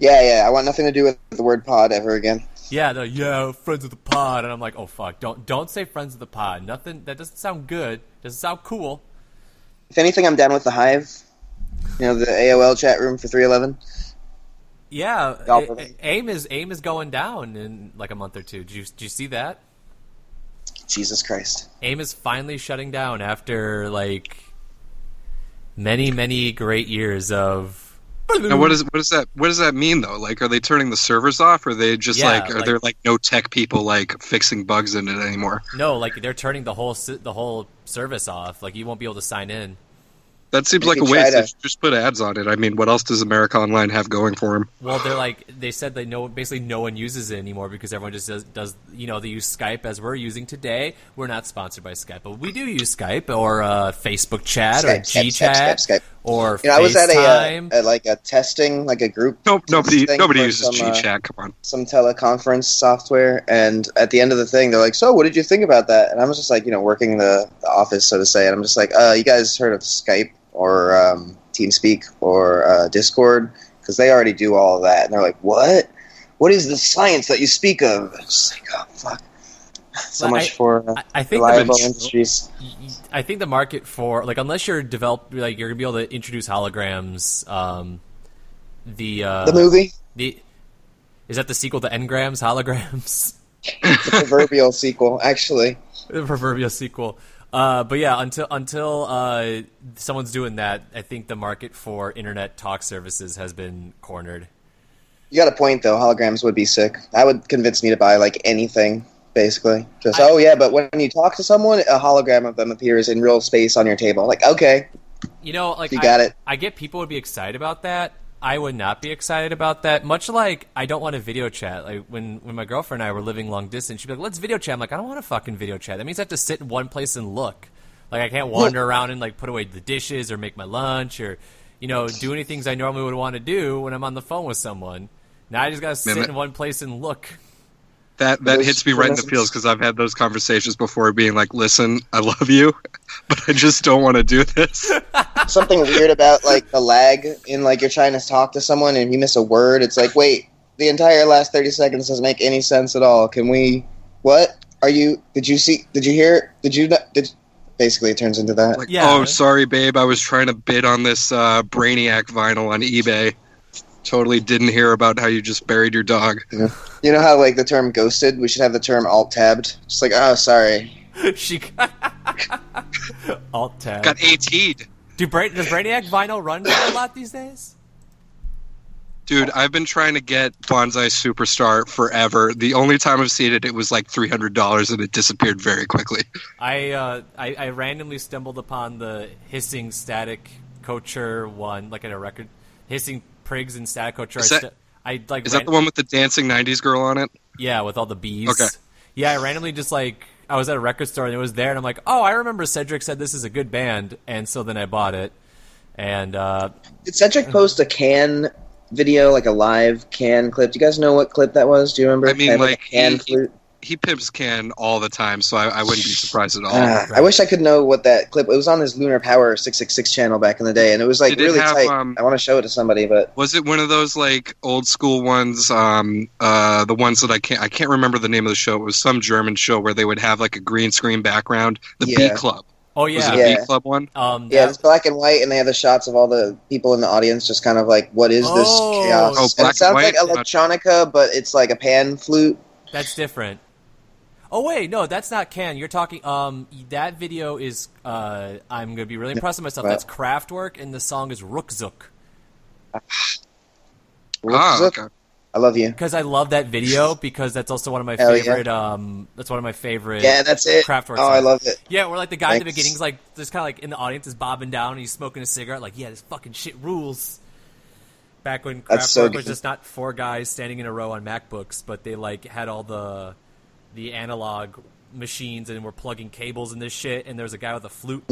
Yeah, yeah. I want nothing to do with the word pod ever again. Yeah, the yeah, friends of the pod, and I'm like, oh fuck, don't don't say friends of the pod. Nothing that doesn't sound good. Doesn't sound cool. If anything, I'm down with the Hive. You know, the AOL chat room for 311. Yeah, aim is aim is going down in like a month or two. Did you did you see that? Jesus Christ. AIM is finally shutting down after like many many great years of. Now, what does what does that what does that mean though? Like, are they turning the servers off? Or are they just Yeah, like are like- there like no tech people like fixing bugs in it anymore? No, like they're turning the whole the whole service off. Like you won't be able to sign in. That seems They like a waste. to- Just put ads on it. I mean, what else does America Online have going for them? Well, they're like they said that no basically no one uses it anymore because everyone just does, does you know they use Skype as we're using today. We're not sponsored by Skype, but we do use Skype or uh, Facebook Chat or Skype, Skype, G Skype, Chat Skype, Skype. or You know, I was at a, FaceTime. uh, at like a testing, like a group. Nope, nobody nobody uses some, uh, GChat. Come on. some teleconference software, and at the end of the thing, they're like, "So, what did you think about that?" And I was just like, you know, working the, the office, so to say, and I'm just like, uh, "You guys heard of Skype or um, TeamSpeak or uh, Discord? Because they already do all of that." And they're like, "What? What is the science that you speak of?" It's just like, "Oh fuck." So much I- for uh, I, I think reliable the- industries. I think the market for like unless you're developed like you're gonna be able to introduce holograms. Um, the uh, The movie, the is that the sequel to Engrams holograms? the proverbial sequel, actually. the proverbial sequel. Uh, but yeah, until until uh, someone's doing that, I think the market for internet talk services has been cornered. You got a point though. Holograms would be sick. That would convince me to buy like anything. Basically, just I- oh yeah, but when you talk to someone, a hologram of them appears in real space on your table. Like okay, You know, like You I, got it. I get people would be excited about that. I would not be excited about that. Much like I don't want to video chat. Like when when my girlfriend and I were living long distance, she'd be like, "Let's video chat." I'm like, "I don't want to fucking video chat. That means I have to sit in one place and look. Like I can't wander around and like put away the dishes or make my lunch or you know do any things I normally would want to do when I'm on the phone with someone. Now I just gotta sit in one place and look. That that hits me right in the feels because I've had those conversations before, being like, "Listen, I love you, but I just don't want to do this." something weird about like the lag in like you're trying to talk to someone and you miss a word. It's like wait, the entire last thirty seconds doesn't make any sense at all. Can we? What are you? Did you see? Did you hear? Did you? Did basically it turns into that. Like, Yeah. oh, sorry, babe, I was trying to bid on this uh, Brainiac vinyl on eBay. Totally didn't hear about how you just buried your dog. You know how like the term ghosted? We should have the term alt tabbed. Just like oh sorry. she alt tab. Got AT'd. Do Bra- does Brainiac vinyl run a lot these days? Dude, I've been trying to get Bonsai Superstar forever. The only time I've seen it, it was like three hundred dollars, and it disappeared very quickly. I, uh, I I randomly stumbled upon the hissing static Couture one, like at a record, hissing prigs and static Couture. Is I, that- st- I like Is ran- that the one with the dancing '90s girl on it? yeah with all the bees. Okay. Yeah, I randomly just like I was at a record store and it was there, and I'm like, oh, I remember Cedric said this is a good band, and so then I bought it, and uh, Did Cedric post a can video, like a live can clip? Do you guys know what clip that was? Do you remember? I mean, Had, like, a can he- flute. He pimps can all the time, so I, I wouldn't be surprised at all. Ah, I wish I could know what that clip. It was on his Lunar Power six six six channel back in the day, and it was like Did really have, tight. um, I want to show it to somebody, but Was it one of those like old school ones? Um, uh, the ones that I can't I can't remember the name of the show. It was some German show where they would have like a green screen background. The Beat-Club oh yeah, was yeah, it a Yeah. Beat-Club one? um, yeah, it's black and white, and they have the shots of all the people in the audience, just kind of like, what is this Oh. chaos? Oh, and black it and sounds white? like electronica, but it's like a pan flute. That's different. Oh wait, no, that's not Can. You're talking. Um, that video is. Uh, I'm gonna be really impressed with myself. Wow. That's Kraftwerk, and the song is Ruckzuck. Ah, okay. I love you. Because I love that video because that's also one of my Hell yeah. favorite. Um, that's one of my favorite. Yeah, that's it. Kraftwerk Oh, I love it. Yeah, where like the guy in the Thanks. beginning's like just kind of like in the audience is bobbing down and he's smoking a cigarette. Like, yeah, this fucking shit rules. Back when That's Kraftwerk so was just not four guys standing in a row on MacBooks, but they like had all the the analog machines and we're plugging cables in this shit. And there's a guy with a flute.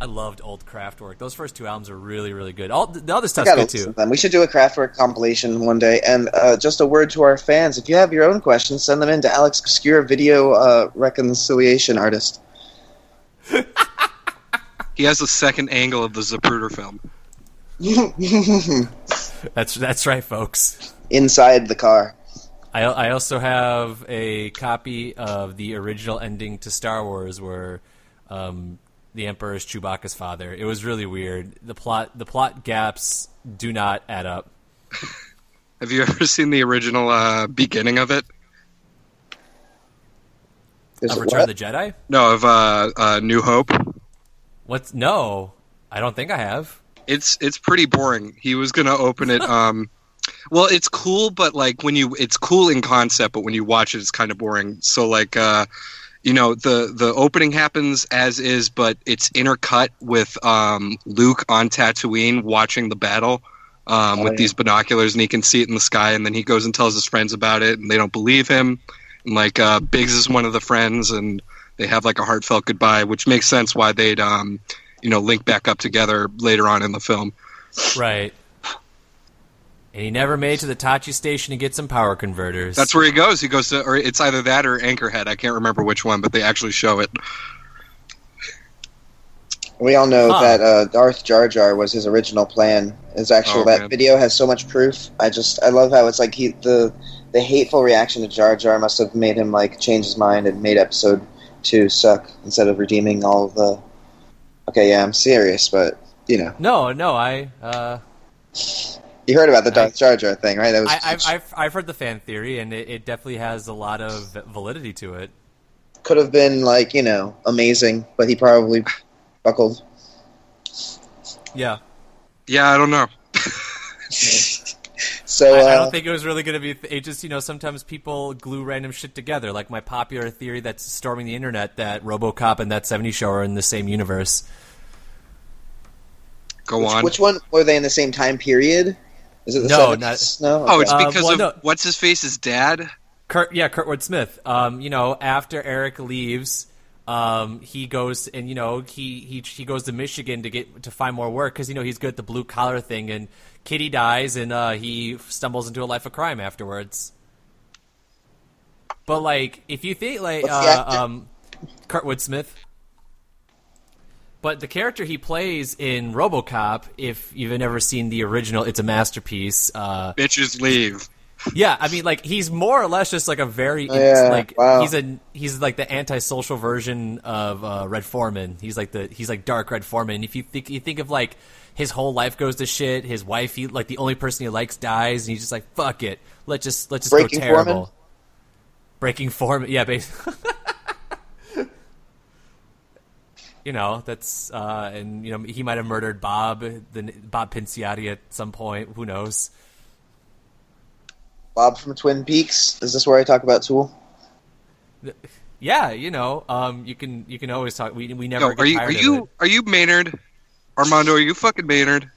I loved old Kraftwerk. Those first two albums are really, really good. All the other I stuff's good too. to. We should do a Kraftwerk compilation one day. And uh, just a word to our fans: if you have your own questions, send them in to Alex Obscure Video uh, Reconciliation Artist. He has a second angle of the Zapruder film. That's that's right, folks. inside the car. I I also have a copy of the original ending to Star Wars where um, the Emperor is Chewbacca's father. It was really weird. The plot the plot gaps do not add up. Have you ever seen the original uh, beginning of it? Of a Return what? of the Jedi? No, of uh, uh, New Hope. What's no? I don't think I have. It's it's pretty boring. He was gonna open it. Um, well, it's cool, but like when you, it's cool in concept, but when you watch it, it's kind of boring. So like, uh, you know, the the opening happens as is, but it's intercut with um, Luke on Tatooine watching the battle. Um, Oh, with yeah. these binoculars, and he can see it in the sky, and then he goes and tells his friends about it, and they don't believe him. And like uh, Biggs is one of the friends, and they have like a heartfelt goodbye, which makes sense why they'd um, you know link back up together later on in the film. Right. And he never made it to the Tosche Station to get some power converters. That's where he goes. He goes to, or it's either that or Anchorhead. I can't remember which one, but they actually show it. We all know Huh. that uh, Darth Jar Jar was his original plan. His actual Oh, that man. video has so much proof. I just I love how it's like he the the hateful reaction to Jar Jar must have made him like change his mind and made episode two suck instead of redeeming all the. Okay, yeah, I'm serious, but you know, No, no, I uh, you heard about the Darth Jar Jar thing, right? That was I I've, I've I've heard the fan theory, and it, it definitely has a lot of validity to it. could have been like you know amazing, but he probably buckled. Yeah. Yeah, I don't know. So I, I uh, don't think it was really going to be. It just, you know, sometimes people glue random shit together. Like my popular theory that's storming the internet that RoboCop and that 70 Show are in the same universe. Go which, on. which one were they in the same time period? Is it the No, 70s? no. oh, it's Uh, because well, of no. what's his face's dad. Kurt, yeah, Kurtwood Smith. Um, you know, after Eric leaves, um, he goes and you know he he he goes to Michigan to get to find more work because you know he's good at the blue collar thing. And Kitty dies, and uh, he stumbles into a life of crime afterwards. But like, if you think like What's the uh, um, Kurtwood Smith. But the character he plays in RoboCop, if you've never seen the original, it's a masterpiece. Uh, Bitches leave. yeah, I mean, like he's more or less just like a very Oh, yeah, like wow. he's a he's like the antisocial version of uh, Red Foreman. He's like the he's like dark Red Foreman. If you think you think of like his whole life goes to shit, his wife, he like the only person he likes dies, and he's just like fuck it, let's just let's just Breaking go terrible. Foreman? Breaking Foreman, yeah, basically. you know that's uh, and you know he might have murdered Bob, the Bob Pinciotti at some point. Who knows? Bob from Twin Peaks. Is this where I talk about Tool? Yeah, you know, um, you can you can always talk. We we never No, get are you tired are you it. are you Maynard? Armando, are you fucking Maynard?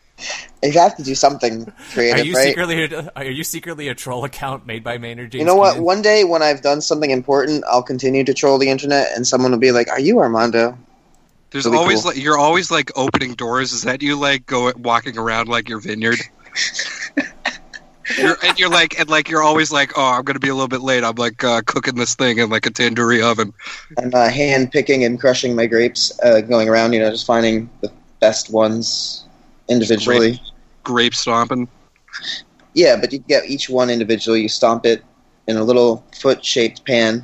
You have to do something Are you right? secretly a, are you secretly a troll account made by Maynard James? you know what? One day when I've done something important, I'll continue to troll the internet, and someone will be like, "Are you Armando?" There's Really always cool. like you're always like opening doors. Is that you like go walking around like your vineyard? you're, and you're like and like you're always like, oh, I'm gonna be a little bit late. I'm like uh, cooking this thing in like a tandoori oven. I'm uh, hand picking and crushing my grapes, uh, going around, you know, just finding the best ones individually. Grape stomping. Yeah, but you get each one individually. You stomp it in a little foot-shaped pan.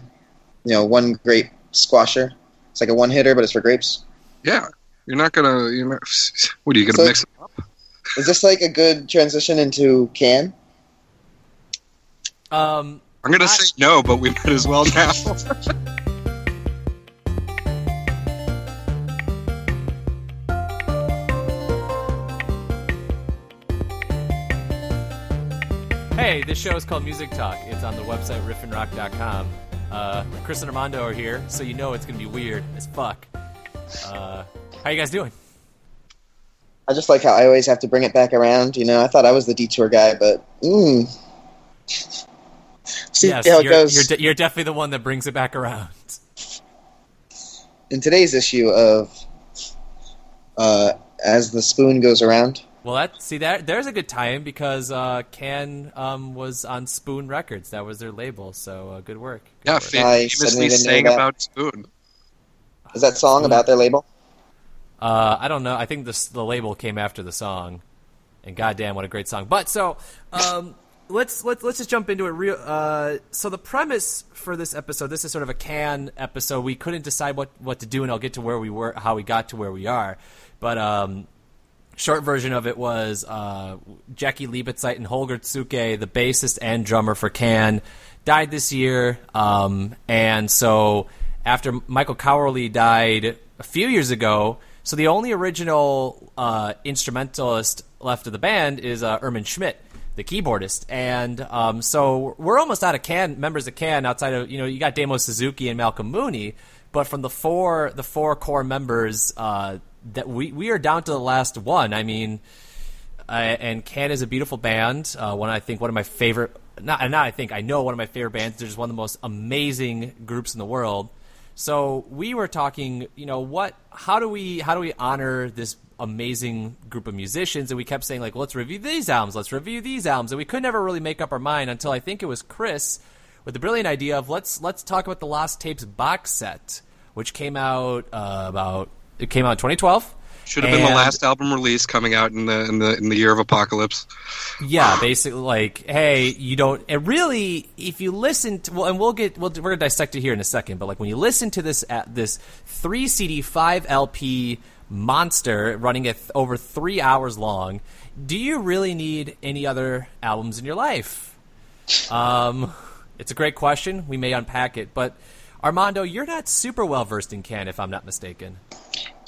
You know, one grape squasher. It's like a one-hitter, but it's for grapes. Yeah, you're not gonna. You're not, what are you gonna So- mix? It up? Is this like a good transition into can? Um, I'm gonna I- say no, but we might as well now. hey, this show is called Music Talk. It's on the website riffandrock.com. Uh, Kris and Armando are here, so you know it's gonna be weird as fuck. Uh, how you guys doing? I just like how I always have to bring it back around. You know, I thought I was the detour guy, but mm. see yes, how it you're, goes. You're, de- you're definitely the one that brings it back around. In today's issue of uh, As the Spoon Goes Around, Well, that see that there's a good time because uh, Can um, was on Spoon Records. That was their label. So uh, good work. Good yeah, work. Famously suddenly sang about spoon. Is that song about their label? Uh, I don't know. I think this the label came after the song. and goddamn, what a great song. But so. Um, let's let's let's just jump into it. Real. Uh, so the premise for this episode, this is sort of a can episode. We couldn't decide what what to do, and I'll get to where we were, how we got to where we are. But um, short version of it was uh, Jaki Liebezeit and Holger Czukay, the bassist and drummer for Can, died this year. Um, and so after Michael Karoli died a few years ago, so the only original uh, instrumentalist left of the band is uh, Irmin Schmidt the keyboardist. And um, so we're almost out of can members of can outside of you know you got Damo Suzuki and Malcolm Mooney, but from the four the four core members uh, that we we are down to the last one. I mean, uh, and Can is a beautiful band. Uh, one I think one of my favorite. Not, not I think I know one of my favorite bands. They're just one of the most amazing groups in the world. So we were talking, you know, what? How do we how do we honor this amazing group of musicians, and we kept saying like, let's review these albums, let's review these albums, and we could never really make up our mind until I think it was Kris with the brilliant idea of let's let's talk about the Lost Tapes box set, which came out uh, about it came out in 2012. Should have been the last album release coming out in the in the in the year of apocalypse. Yeah, basically, like, hey, you don't. And really, if you listen to, well, and we'll get, we'll, we're gonna dissect it here in a second. But like, when you listen to this, at this three CD, five LP monster running it th- over three hours long. Do you really need any other albums in your life? Um, it's a great question. We may unpack it, but Armando, you're not super well versed in Can, if I'm not mistaken.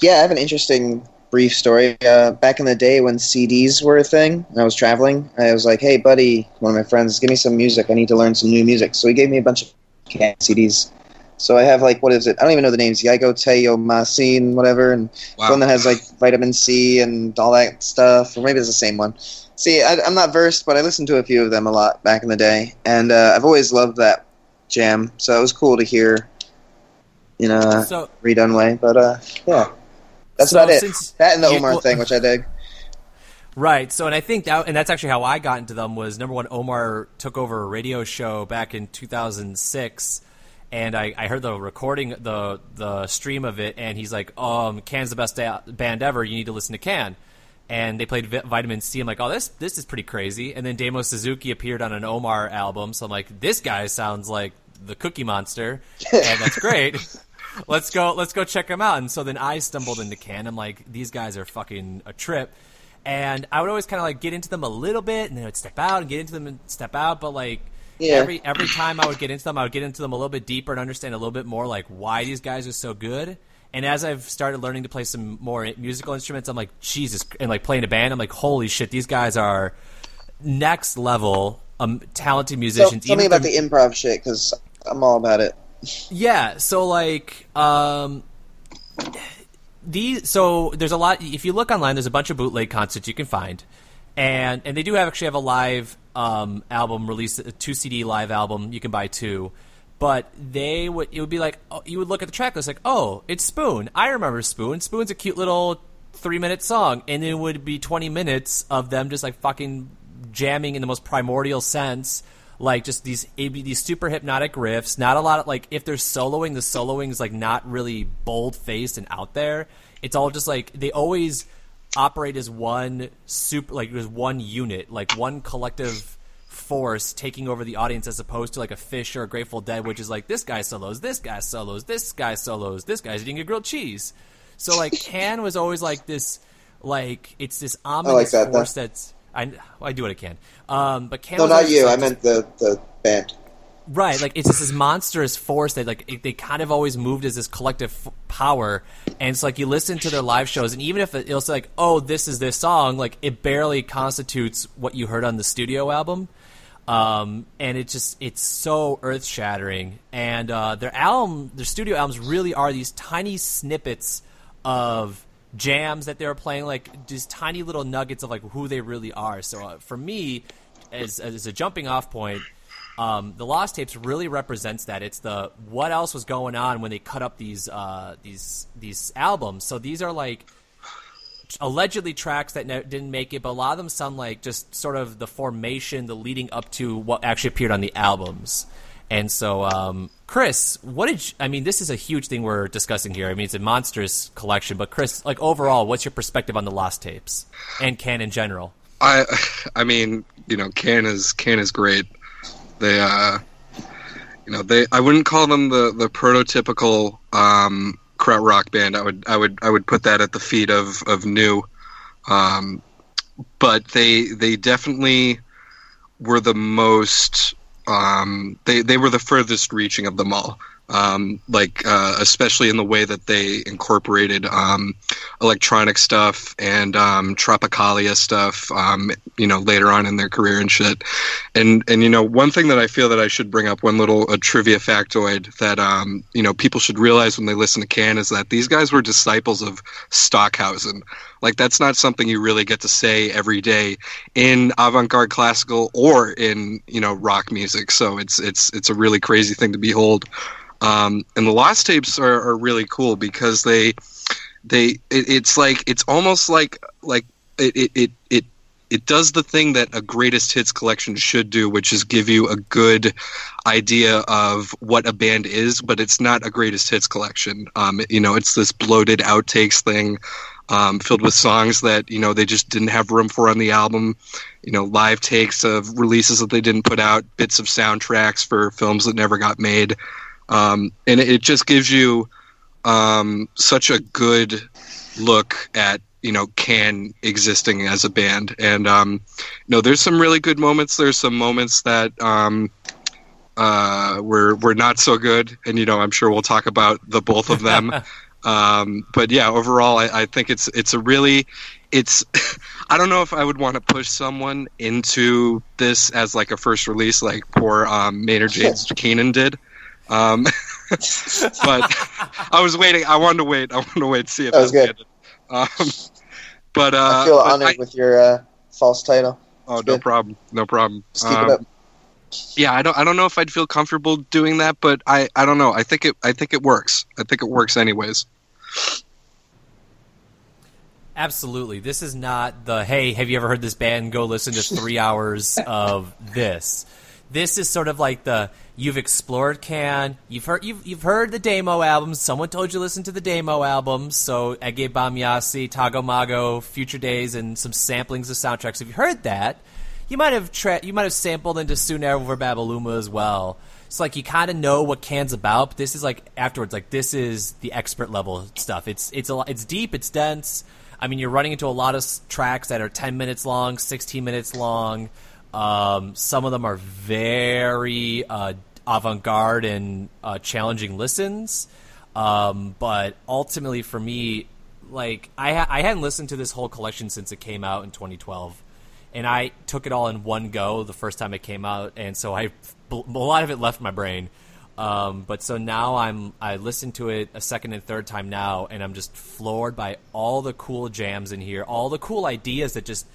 Yeah, I have an interesting brief story. Uh, back in the day when CDs were a thing, I was traveling. I was like, "Hey, buddy, one of my friends, give me some music. I need to learn some new music." So he gave me a bunch of Can CDs. So I have like what is it? I don't even know the names. Yago Teo Masin, whatever, and wow. one that has like vitamin C and all that stuff, or maybe it's the same one. See, I, am not versed, but I listened to a few of them a lot back in the day, and uh, I've always loved that jam. So it was cool to hear, you know, so, redone way. But uh, yeah, that's so about it. That and the Omar you, well, thing, which I dig. Right. So, and I think that, and that's actually how I got into them was number one. Omar took over a radio show back in 2006 and I, I heard the recording, the the stream of it, and he's like, "Um, Can's the best da- band ever. You need to listen to Can." And they played Vitamin C. I'm like, "Oh, this this is pretty crazy." And then Damo Suzuki appeared on an Omar album, so I'm like, "This guy sounds like the Cookie Monster, and that's great." let's go let's go check him out. And so then I stumbled into Can. I'm like, these guys are fucking a trip. And I would always kind of like get into them a little bit, and then I would step out and get into them and step out. But like yeah. every every time I would get into them, I would get into them a little bit deeper and understand a little bit more like why these guys are so good. And as I've started learning to play some more musical instruments, I'm like Jesus, and like playing a band, I'm like holy shit, these guys are next level um, talented musicians. So, tell me about the improv shit because I'm all about it. Yeah, so like um, these, so there's a lot. If you look online, there's a bunch of bootleg concerts you can find and and they do have actually have a live um, album release, a two CD live album. You can buy two, but they would it would be like oh, you would look at the track list like oh it's Spoon. I remember Spoon. Spoon's a cute little three minute song, and it would be twenty minutes of them just like fucking jamming in the most primordial sense. Like just these these super hypnotic riffs. Not a lot of like if they're soloing, the soloing is like not really bold faced and out there. It's all just like they always operate as one super like as one unit, like one collective force taking over the audience as opposed to like a Phish or a Grateful Dead, which is like this guy solos, this guy solos, this guy solos, this guy's eating a grilled cheese. So like Can was always like this, like it's this ominous like that, force that's I I do what I can. Um, but Can no, not you. Like I meant the the band. Right, like it's just this monstrous force that like it, they kind of always moved as this collective f- power, and it's like you listen to their live shows, and even if it, it'll say like, "Oh, this is this song," like it barely constitutes what you heard on the studio album, um, and it just it's so earth shattering. And uh, their album, their studio albums, really are these tiny snippets of jams that they were playing, like just tiny little nuggets of like who they really are. So uh, for me, as as a jumping off point um, the Lost Tapes really represents that. It's the what else was going on when they cut up these uh, these these albums. So these are like allegedly tracks that ne- didn't make it, but a lot of them sound like just sort of the formation, the leading up to what actually appeared on the albums. And so, um, Kris, what did you, I mean? This is a huge thing we're discussing here. I mean, it's a monstrous collection, but Kris, like overall, what's your perspective on the Lost Tapes and Can in general? I I mean, you know, Can is Can is great. They uh you know, they I wouldn't call them the the prototypical um krautrock band. I would I would I would put that at the feet of of New. Um but they they definitely were the most um they they were the furthest reaching of them all um, like uh, especially in the way that they incorporated um, electronic stuff and um, tropicalia stuff um, you know later on in their career and shit. And and you know one thing that i feel that i should bring up one little trivia factoid that um, you know people should realize when they listen to can is that these guys were disciples of stockhausen. Like that's not something you really get to say every day in avant-garde classical or in you know rock music. So it's it's it's a really crazy thing to behold um, and the lost tapes are, are really cool because they they it, it's like it's almost like like it, it it it it does the thing that a greatest hits collection should do, which is give you a good idea of what a band is, but it's not a greatest hits collection. Um, you know, it's this bloated outtakes thing um, filled with songs that you know they just didn't have room for on the album. You know, live takes of releases that they didn't put out, bits of soundtracks for films that never got made um, and it just gives you um, such a good look at you know can existing as a band. And um, you know there's some really good moments. There's some moments that um, uh, were were not so good. And you know i'm sure we'll talk about the both of them. Um, but yeah overall I, I think it's it's a really it's i don't know if i would want to push someone into this as like a first release like poor um, maynard james keenan did um, but I was waiting. I wanted to wait. I wanted to wait to see if that was good. Um, but uh, I feel honored I, with your uh, false title. Oh, no problem. No problem. Just keep um, it up. Yeah, I don't. I don't know if I'd feel comfortable doing that, but I. I don't know. I think it. I think it works. I think it works anyways. Absolutely. This is not the hey, have you ever heard this band? Go listen to three hours of this. This is sort of like the you've explored Can, you've heard you've, you've heard the Damo albums. Someone told you to listen to the Damo albums. So Ege Bamyasi, Tago Mago, Future Days, and some samplings of soundtracks. If you heard that, you might have tra- you might have sampled into Soon Over Babaluma as well. It's like you kind of know what Can's about. But this is like afterwards, like this is the expert level stuff. It's it's a it's deep, it's dense. I mean, you're running into a lot of tracks that are 10 minutes long, 16 minutes long. Um, some of them are very uh, avant-garde and uh, challenging listens. Um, but ultimately, for me, like I ha- I hadn't listened to this whole collection since it came out in 2012, and I took it all in one go the first time it came out, and so I a lot of it left my brain. Um, but so now I'm I listen to it a second and third time now, and I'm just floored by all the cool jams in here, all the cool ideas that just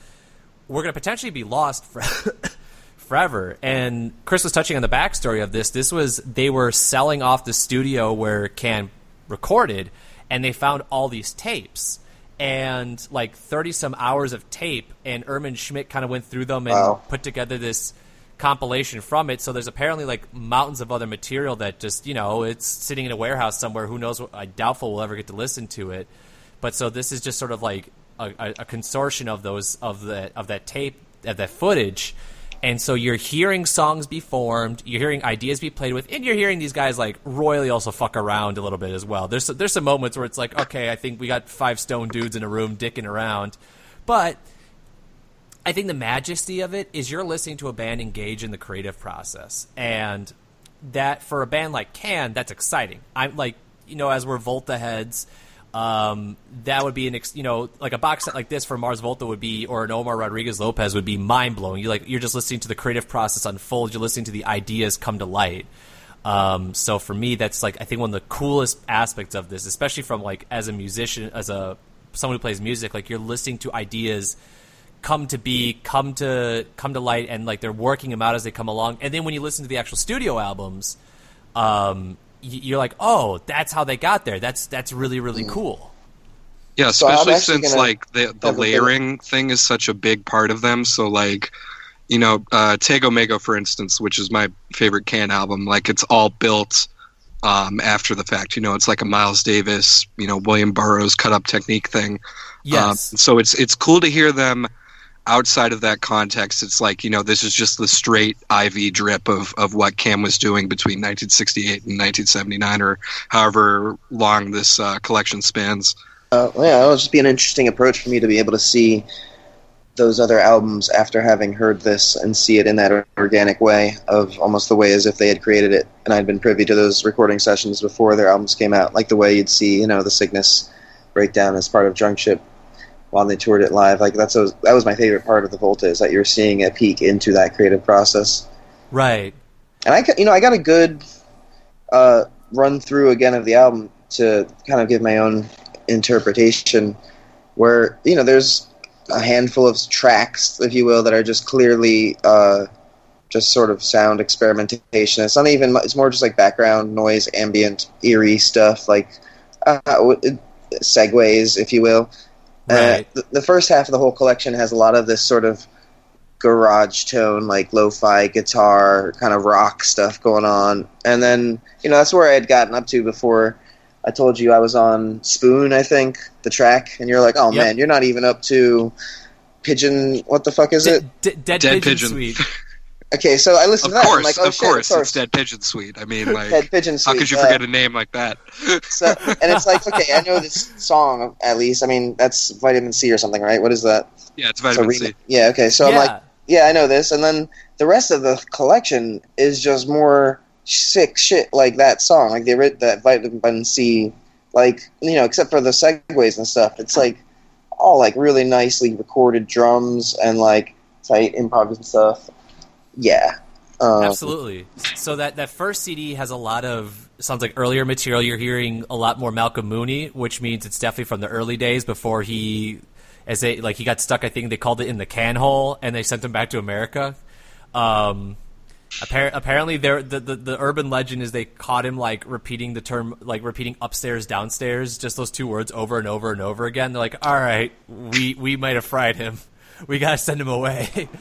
we're going to potentially be lost for, forever. And Kris was touching on the backstory of this. This was they were selling off the studio where Can recorded, and they found all these tapes and like 30 some hours of tape and Irmin Schmidt kind of went through them and wow. put together this compilation from it so there's apparently like mountains of other material that just you know it's sitting in a warehouse somewhere who knows what I doubtful we'll ever get to listen to it but so this is just sort of like a, a consortium of those of the of that tape of that footage and so you're hearing songs be formed, you're hearing ideas be played with, and you're hearing these guys like royally also fuck around a little bit as well. There's there's some moments where it's like, okay, I think we got five stone dudes in a room dicking around, but I think the majesty of it is you're listening to a band engage in the creative process, and that for a band like Can, that's exciting. I'm like, you know, as we're Volta heads um, that would be an ex- you know like a box set like this for Mars Volta would be or an Omar Rodriguez Lopez would be mind blowing. You like you're just listening to the creative process unfold. You're listening to the ideas come to light. Um, so for me, that's like I think one of the coolest aspects of this, especially from like as a musician, as a someone who plays music, like you're listening to ideas come to be, come to come to light, and like they're working them out as they come along. And then when you listen to the actual studio albums, um, you're like, oh, that's how they got there. That's that's really really mm. cool. Yeah, especially so since like the the layering thing is such a big part of them. So like, you know, uh, Tago Mago, for instance, which is my favorite Can album, like it's all built um, after the fact. You know, it's like a Miles Davis, you know, William Burroughs cut up technique thing. Yes. Um, so it's it's cool to hear them outside of that context, it's like you know this is just the straight IV drip of of what Can was doing between 1968 and 1979, or however long this uh, collection spans. Uh, yeah, it'll just be an interesting approach for me to be able to see those other albums after having heard this and see it in that organic way of almost the way as if they had created it and I'd been privy to those recording sessions before their albums came out, like the way you'd see, you know, the sickness breakdown as part of Drunk Ship while they toured it live. Like that's was, that was my favorite part of the Volta is that you're seeing a peek into that creative process. Right. And I, you know, I got a good uh, run through again of the album to kind of give my own interpretation. Where you know, there's a handful of tracks, if you will, that are just clearly uh, just sort of sound experimentation. It's not even. It's more just like background noise, ambient, eerie stuff, like uh, segues, if you will. Uh, Right. Uh, the, the first half of the whole collection has a lot of this sort of garage tone, like lo-fi guitar, kind of rock stuff going on, and then you know that's where I had gotten up to before. I told you I was on Spoon, I think, the track, and you're like, "Oh Yep. man, you're not even up to Pigeon. What the fuck is D- it?" d- dead, Dead pigeon, Pigeon. suite. Okay, so I listened Of to that. course, I'm like, "Oh of shit, course, of course." it's Dead Pigeon Suite. I mean, like, Dead Pigeon Suite. how Suite. could you uh, forget a name like that? So, and it's like, okay, I know this song at least. I mean, that's Vitamin C or something, right? What is that? yeah, it's It's a Vitamin remix- C. Yeah, okay. So I'm like, yeah, I know this, and then the rest of the collection is just more sick shit like that song, like they wrote that Vitamin C, like you know, except for the segues and stuff. It's like all like really nicely recorded drums and like tight improv and stuff. Yeah, um, Absolutely. So that that first CD has a lot of sounds like earlier material. You're hearing a lot more Malcolm Mooney, which means it's definitely from the early days before he, as they like he got stuck. I think they called it in the can hole, and they sent him back to America. Um, appar- apparently, there the, the the urban legend is they caught him like repeating the term like repeating upstairs downstairs, just those two words over and over and over again. They're like, all right, we we might have fried him. We gotta send him away.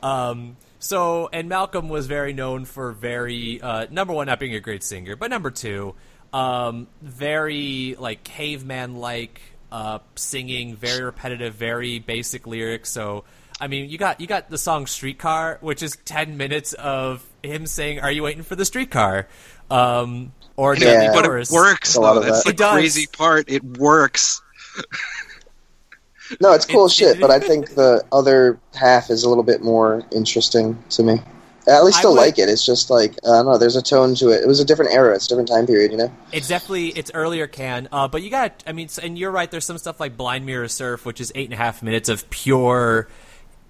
Um, so, and Malcolm was very known for very uh, number one, not being a great singer, but number two, um, very like caveman like uh, singing, very repetitive, very basic lyrics. So, I mean, you got you got the song "Streetcar," which is ten minutes of him saying, "Are you waiting for the streetcar?" Um, or Yeah. But it works. A lot Though. of That's the It does. crazy part. It works. no, it's cool shit, but I think the other half is a little bit more interesting to me. I at least I still would- like it. It's just like I don't know. There's a tone to it. It was a different era. It's a different time period. You know. It's definitely it's earlier can, uh, but you got. I mean, and you're right. There's some stuff like Blind Mirror Surf, which is eight and a half minutes of pure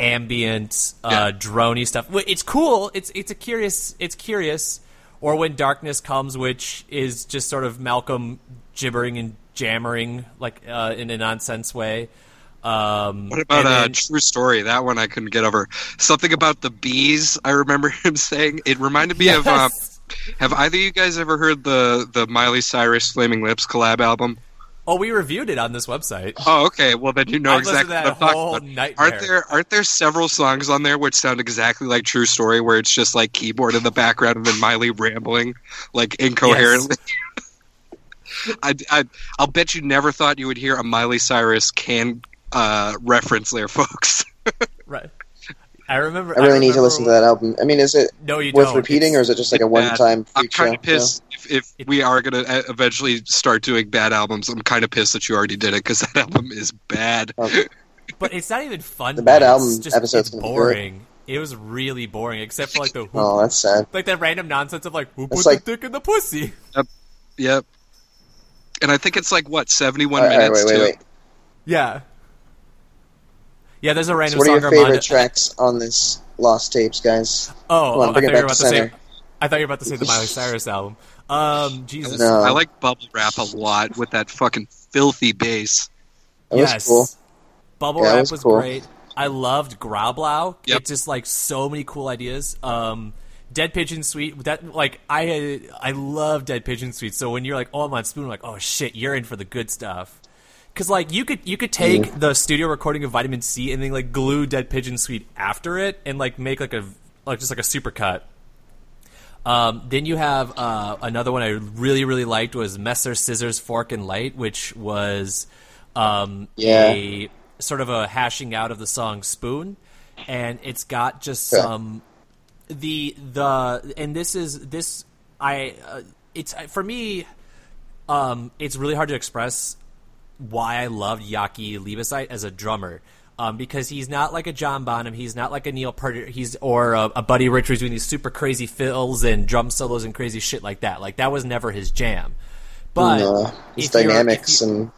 ambient, uh, Yeah. drony stuff. It's cool. It's it's a curious. It's curious. Or when darkness comes, which is just sort of Malcolm gibbering and jammering like uh, in a nonsense way. Um, What about and a true story? That one I couldn't get over. Something about the bees. I remember him saying. It reminded me of. Um, have either of you guys ever heard the the Miley Cyrus Flaming Lips collab album? oh, we reviewed it on this website. Oh, okay. Well, then you know I've exactly what that I'm talking whole about. nightmare. Aren't there aren't there several songs on there which sound exactly like True Story, where it's just like keyboard in the background and then Miley rambling like incoherently? I, I I'll bet you never thought you would hear a Miley Cyrus can uh, reference there, folks. Right. I remember. I really need to listen to that album. I mean, is it No, you worth don't. repeating, It's- or is it just like a one-time I'm kind of pissed if, if we are going to eventually start doing bad albums. I'm kind of pissed that you already did it because that album is bad. Okay. But it's not even fun. The bad man. album it's just, episode's it's be boring. It was really boring, except for like the Oh, that's sad. like that random nonsense of like who It's put like- the dick in the pussy. Yep. yep. And I think it's like what 71 All right, minutes. wait, wait, wait. Yeah. Yeah, there's a So random what are your Armando- favorite tracks on this Lost Tapes, guys? Oh, Come on, I thought you were about to to say. I thought you were about to say the Miley Cyrus album. Um, Jesus. No. I like bubble wrap a lot with that fucking filthy bass. That was yes. cool. Bubble Yeah, wrap was was, cool. great. I loved Graublau. Yep. It just like so many cool ideas. Um, Dead Pigeon Suite. That like I I love Dead Pigeon Suite. So when you're like, oh, I'm on Spoon, I'm like, oh shit, you're in for the good stuff. Because like you could you could take Mm. the studio recording of Vitamin C and then like glue Dead Pigeon Suite after it and like make like a like just like a super cut. Um, then you have uh, another one I really really liked was Messer Scissors Fork and Light, which was um, Yeah. a sort of a hashing out of the song Spoon, and it's got just Yeah. some the the and this is this I uh, it's for me um it's really hard to express why I loved Jaki Liebezeit as a drummer. Um, because he's not like a John Bonham, he's not like a Neil Peart, he's or a, a Buddy Richards doing these super crazy fills and drum solos and crazy shit like that. Like that was never his jam. But uh, his dynamics you- and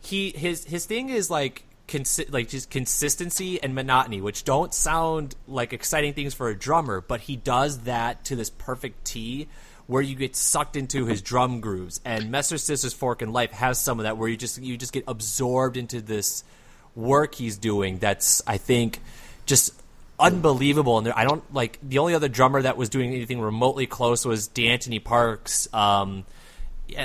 he his his thing is like consi- like just consistency and monotony, which don't sound like exciting things for a drummer, but he does that to this perfect T where you get sucked into his drum grooves. And Messer Scissors Fork in Light has some of that where you just you just get absorbed into this work he's doing that's I think just unbelievable and there, I don't like the only other drummer that was doing anything remotely close was D'Antoni Parks um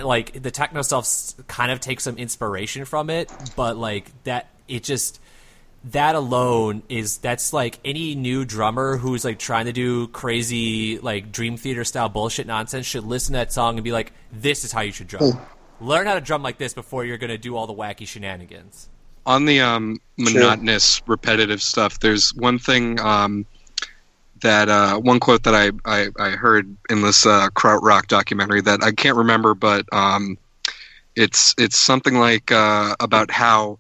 like the techno stuff kind of takes some inspiration from it, but like that, it just that alone is that's like any new drummer who's like trying to do crazy like Dream Theater style bullshit nonsense should listen to that song and be like, "This is how you should drum. Learn how to drum like this before you're gonna do all the wacky shenanigans." on the um, monotonous, repetitive stuff, there's one thing um, that uh, one quote that I, I, I heard in this uh, Krautrock documentary that I can't remember, but um, it's it's something like uh, about how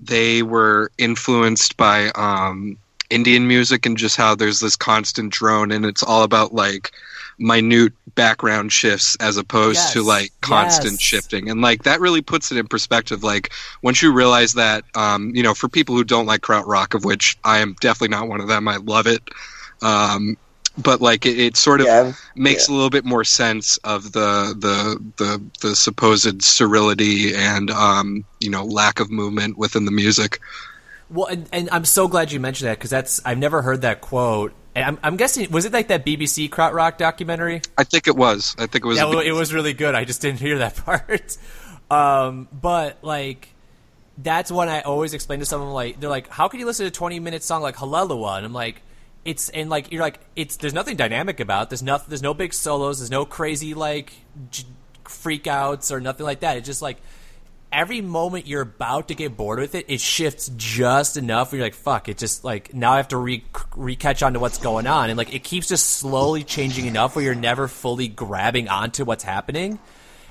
they were influenced by um, Indian music and just how there's this constant drone and it's all about like minute background shifts as opposed to like constant yes. shifting. And like that really puts it in perspective. Like once you realize that um, you know for people who don't like krautrock of which i am definitely not one of them i love it um, but like it, it sort of yeah, makes a little bit more sense of the the the, the supposed sterility and um, you know lack of movement within the music Well, and, and I'm so glad you mentioned that because that's I've never heard that quote. And I'm, I'm guessing was it like that BBC Krautrock documentary? i think it was i think it was yeah, a well, big- it was really good. I just didn't hear that part. Um, but like, that's when I always explain to someone like they're like, "How can you listen to a 20 minute song like Hallelujah?" And I'm like, "It's and like you're like it's there's nothing dynamic about it. there's nothing there's no big solos there's no crazy like j- freakouts or nothing like that. It's just like." Every moment you're about to get bored with it, it shifts just enough where you're like, "Fuck!" It just like now I have to re re catch on to what's going on, and like it keeps just slowly changing enough where you're never fully grabbing onto what's happening.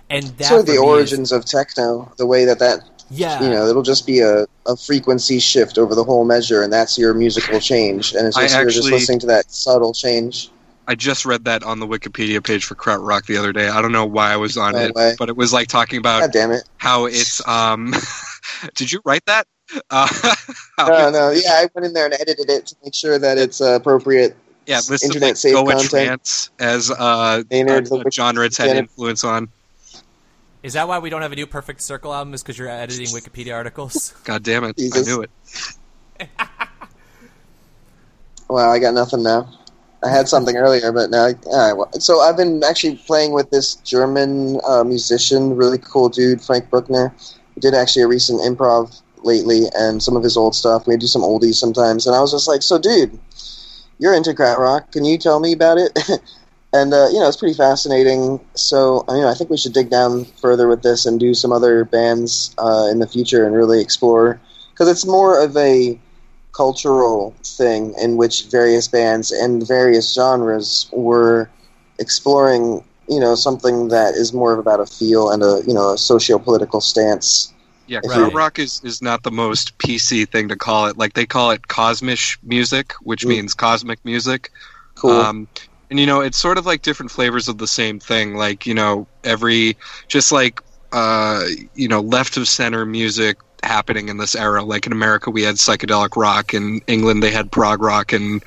And that sort of the me is- origins of techno, the way that that yeah, you know, it'll just be a, a frequency shift over the whole measure, and that's your musical change. And it's I just you're just listening to that subtle change. I just read that on the Wikipedia page for Krautrock the other day. I don't know why I was on No it, way. but it was like talking about God damn it! how it's. Um, did you write that? Uh, No, no, yeah, I went in there and edited it to make sure that it's uh, appropriate. yeah, s- listed internet like safe Go content. Trance as uh, Maynard, a, the a genre it's had influence on. Is that why we don't have a new Perfect Circle album? Is because you're editing Wikipedia articles? God damn it! Jesus. I knew it. Wow, I got nothing now. I had something earlier, but now. I, all right, well, so I've been actually playing with this German uh, musician, really cool dude, Frank Bruckner. He did actually a recent improv lately, and some of his old stuff. We do some oldies sometimes, and I was just like, "So, dude, you're into Krautrock. Can you tell me about it?" and uh, you know, it's pretty fascinating. So, I mean, I think we should dig down further with this and do some other bands uh, in the future and really explore because it's more of a cultural thing in which various bands and various genres were exploring you know something that is more of about a feel and a you know a socio-political stance Yeah, you- Krautrock is, is not the most PC thing to call it. Like they call it cosmic music, which Mm. means cosmic music. cool Um, and you know, it's sort of like different flavors of the same thing. Like you know, every just like uh, you know, left of center music happening in this era. Like in America, we had psychedelic rock. In England, they had prog rock, and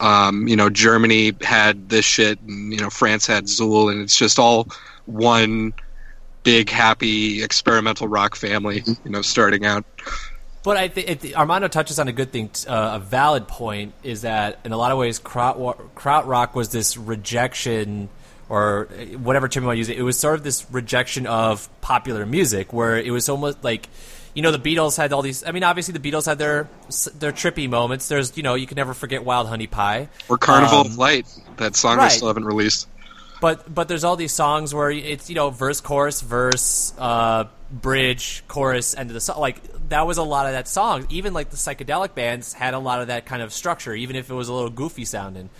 um, you know, Germany had this shit, and you know, France had Zeuhl, and it's just all one big happy experimental rock family. You know, starting out. But I think Armando touches on a good thing. Uh, a valid point is that in a lot of ways, kraut, krautrock was this rejection, or uh, whatever term you want to use it. It was sort of this rejection of popular music, where it was almost like, you know, the Beatles had all these. I mean, obviously the Beatles had their their trippy moments. There's, you know, you can never forget Wild Honey Pie. Or Carnival Um, of Light. That song I right. still haven't released. But but there's all these songs where it's you know verse chorus verse uh, bridge chorus end of the song like that was a lot of that song. Even like the psychedelic bands had a lot of that kind of structure even if it was a little goofy sounding.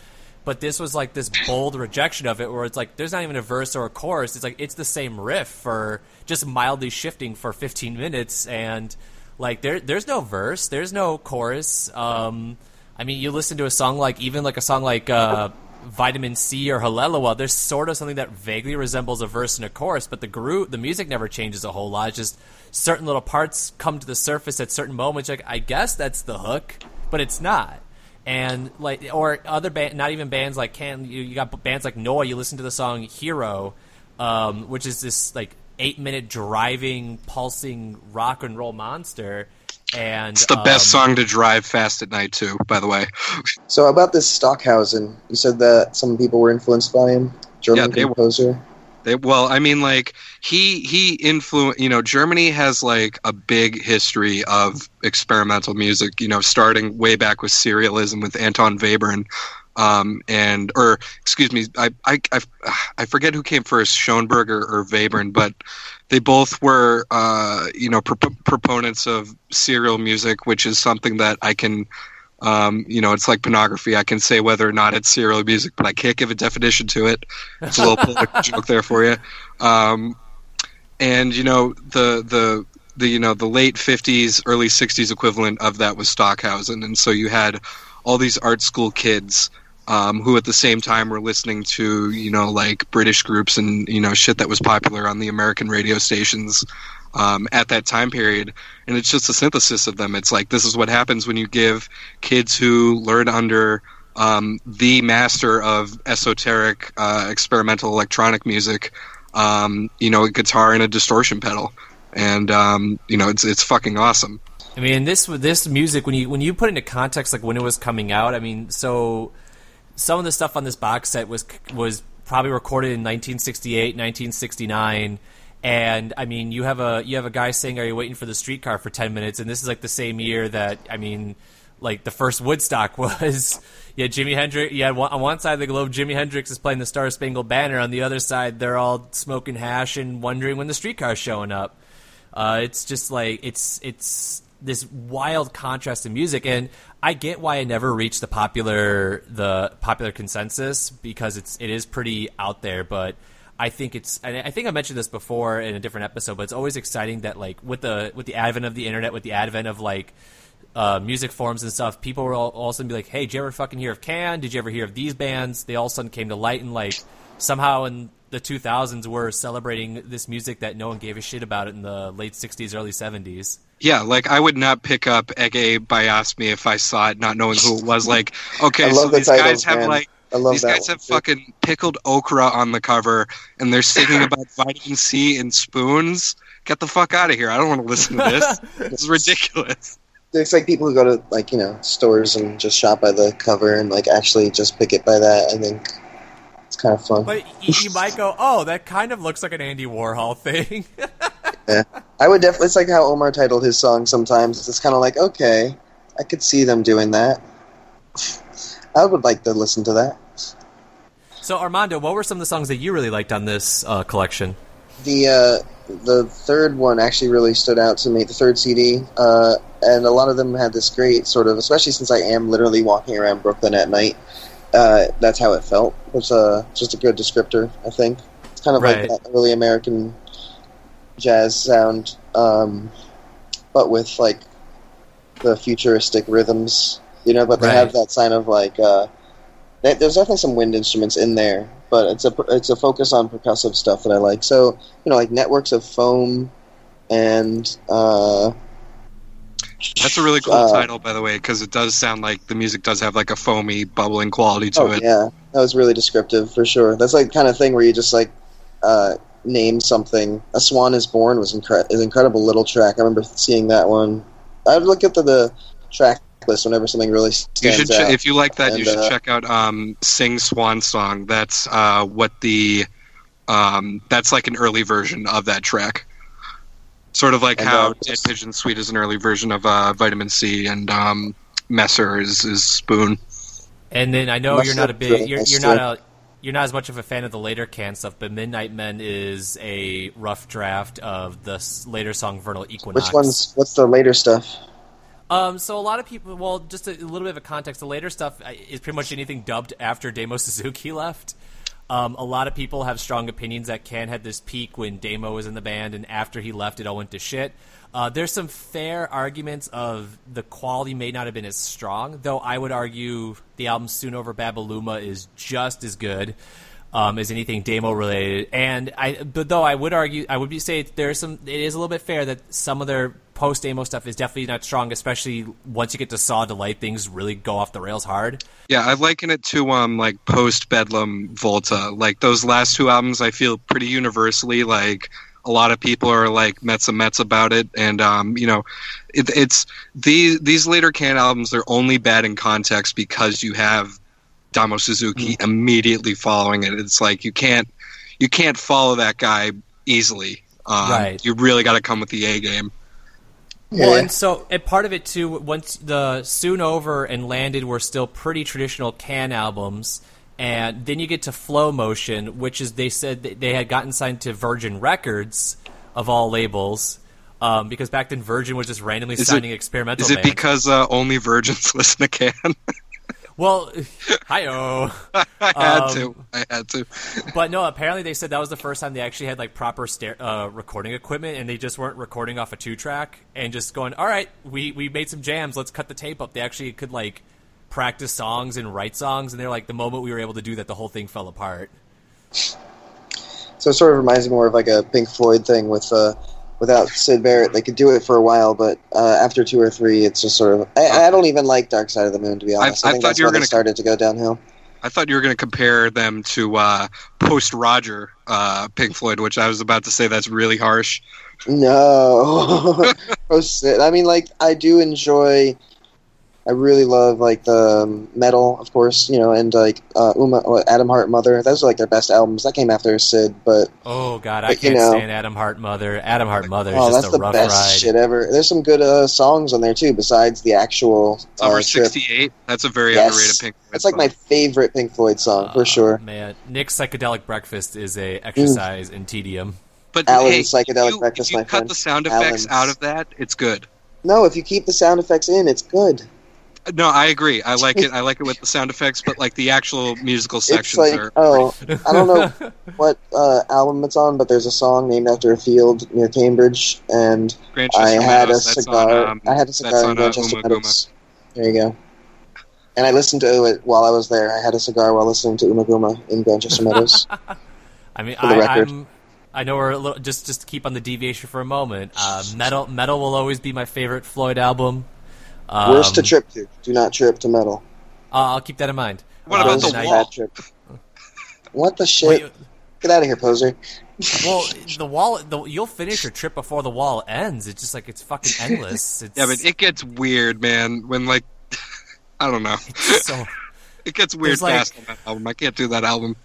But this was like this bold rejection of it where it's like there's not even a verse or a chorus. It's like it's the same riff for just mildly shifting for 15 minutes and like there there's no verse there's no chorus. Um, i mean you listen to a song like even like a song like uh, vitamin c or hallelujah there's sort of something that vaguely resembles a verse and a chorus but the group the music never changes a whole lot it's just certain little parts come to the surface at certain moments like i guess that's the hook but it's not and like or other band, not even bands like can you, you got bands like Neu. You listen to the song Hero, um, which is this like eight minute driving, pulsing rock and roll monster. And it's the um, best song to drive fast at night too. By the way, So about this Stockhausen, you said that some people were influenced by him, German Yeah, they were. composer. They, well, I mean, like he he influenced. You know, Germany has like a big history of experimental music. You know, starting way back with serialism with Anton Webern, um, and or excuse me, I I I, I forget who came first, Schoenberg or, or Webern, but they both were uh, you know pro- proponents of serial music, which is something that I can. Um, you know, it's like pornography. I can say whether or not it's serial music, but I can't give a definition to it. It's a little political joke there for you. Um, and you know, the the the you know the late '50s, early '60s equivalent of that was Stockhausen, and so you had all these art school kids um, who, at the same time, were listening to you know like British groups and you know shit that was popular on the American radio stations um, at that time period. And it's just a synthesis of them. It's like this is what happens when you give kids who learn under um, the master of esoteric uh, experimental electronic music, um, you know, a guitar and a distortion pedal, and um, you know, it's it's fucking awesome. I mean, this this music when you when you put into context, like when it was coming out. I mean, so some of the stuff on this box set was was probably recorded in 1968, 1969. And I mean, you have a you have a guy saying, "Are you waiting for the streetcar for ten minutes?" And this is like the same year that I mean, like the first Woodstock was. Yeah, Jimi Hendrix. Yeah, on one side of the globe, Jimi Hendrix is playing the Star Spangled Banner. On the other side, they're all smoking hash and wondering when the streetcar's showing up. Uh, it's just like it's it's this wild contrast in music, and I get why it never reached the popular the popular consensus because it's it is pretty out there, but. I think it's, and I think I mentioned this before in a different episode, but it's always exciting that like with the with the advent of the internet, with the advent of like uh, music forms and stuff, people will all of a sudden be like, "Hey, did you ever fucking hear of Can? Did you ever hear of these bands?" They all of a sudden came to light, and like somehow in the 2000s we're celebrating this music that no one gave a shit about it in the late 60s, early 70s. Yeah, like I would not pick up Ege Bamyasi if I saw it, not knowing who it was. Like, okay, so the these guys have man. like these guys one, have too. fucking pickled okra on the cover, and they're singing about vitamin C and spoons. Get the fuck out of here! I don't want to listen to this. this is ridiculous. It's like people who go to like you know stores and just shop by the cover and like actually just pick it by that. I think it's kind of fun. But you, might go, "Oh, that kind of looks like an Andy Warhol thing." Yeah, I would definitely. It's like how Omar titled his song. Sometimes it's kind of like okay, I could see them doing that. I would like to listen to that. so, Armando, what were some of the songs that you really liked on this uh, collection? The uh, the third one actually really stood out to me. The third CD, uh, and a lot of them had this great sort of, especially since I am literally walking around Brooklyn at night. Uh, that's how it felt. It's uh, just a good descriptor. I think it's kind of Right. like that early American jazz sound, um, but with like the futuristic rhythms, you know. But they Right. have that sign of like uh, there- there's definitely some wind instruments in there, but it's a it's a focus on percussive stuff that I like. So you know, like networks of foam and uh, That's a really cool uh, title, by the way, because it does sound like the music does have like a foamy, bubbling quality to Oh it. yeah, that was really descriptive for sure. That's like the kind of thing where you just like uh, name something. A Swan is Born was incre- is an incredible little track. I remember seeing that one. I would look at the, the track list whenever something really You should, che- out. if you like that, you should uh, check out um, "Sing Swan Song." That's uh, what the um, that's like an early version of that track. Sort of like And, how uh, Dead Pigeon Suite is an early version of uh, Vitamin C, and um, Messer is, is Spoon. And then I know Must you're not a big you're, you're not a you're not as much of a fan of the later can stuff, but Midnight Men is a rough draft of the later song Vernal Equinox. Which one's what's the later stuff? Um, so a lot of people, well, just a, a little bit of a context. The later stuff uh, is pretty much anything dubbed after Damo Suzuki left. Um, a lot of people have strong opinions that Can had this peak when Damo was in the band, and after he left, it all went to shit. Uh, there's some fair arguments of the quality may not have been as strong, though I would argue the album Soon Over Babaluma is just as good um, as anything Damo related. And I, but though I would argue, I would be say there's some. It is a little bit fair that some of their post Damo stuff is definitely not strong, especially once you get to Saw Delight, things really go off the rails hard. Yeah, I liken it to um like post Bedlam Volta. Like those last two albums, I feel pretty universally like a lot of people are like Metza Metz about it, and um you know, it, it's these these later can albums. They're only bad in context because you have Damo Suzuki immediately following it. It's like you can't you can't follow that guy easily. Um, Right. You really got to come with the A game. Well, and so and part of it too. Once the Soon Over and Landed were still pretty traditional Can albums, and then you get to Flow Motion, which is they said that they had gotten signed to Virgin Records of all labels. Um, because back then Virgin was just randomly Is it- signing experimental Is it bands. because uh, only virgins listen to Can? Well, hi-oh. I had Um, to. I had to. But no, apparently they said that was the first time they actually had like proper sta- uh, recording equipment, and they just weren't recording off a two track and just going, "All right, we we made some jams. Let's cut the tape up." They actually could like practice songs and write songs, and they're like, the moment we were able to do that, the whole thing fell apart. So it sort of reminds me more of like a Pink Floyd thing with uh, without Syd Barrett. They could do it for a while, but uh, after two or three, it's just sort of. I, I don't even like Dark Side of the Moon to be honest. I think thought that's you were when they gonna- started to go downhill. I thought you were going to compare them to uh, post Roger uh, Pink Floyd, which I was about to say that's really harsh. No, post Syd. I mean, like I do enjoy. I really love like the um, Meddle, of course, you know, and like uh, Uma, Atom Heart, Mother. Those are like their best albums. That came after Syd, but Oh God, I But, you can't know- stand Atom Heart Mother. Atom Heart Mother is oh, just that's a the rough best ride. shit ever. There's some good uh, songs on there too, besides the actual Summer uh, trip. '68. That's a very Yes. underrated Pink Floyd. That's like my favorite Pink Floyd song for Uh, sure. Man, Nick's psychedelic breakfast is a exercise in tedium. But Alan's hey, Psychedelic you, Breakfast, if you my cut friend. the sound effects Alan's. out of that, it's good. No, if you keep the sound effects in, it's good. No, I agree. I like it. I like it with the sound effects, but like the actual musical It's sections like are. oh, I don't know what uh, album it's on, but there's a song named after a field near Cambridge, and I had a Meadows, cigar. on, um, I had a cigar on, in uh, Grantchester Uma Guma. Meadows. There you go. And I listened to it while I was there. I had a cigar while listening to Ummagumma in Grantchester Meadows. I mean, For the I, record. I'm. I know we're a little, just just to keep on the deviation for a moment. Uh, Meddle, Meddle will always be my favorite Floyd album. Um, Worst to trip to. Do not trip to Meddle. uh, I'll keep that in mind. What Um, about Those the and are I- wall? trip. What the shit? Wait, Get out of here, poser. well, the wall. The, you'll finish your trip before the wall ends. It's just like it's fucking endless. It's, Yeah, but it gets weird, man. When like, I don't know, it's so it gets weird There's, like- fast on that album. I can't do that album.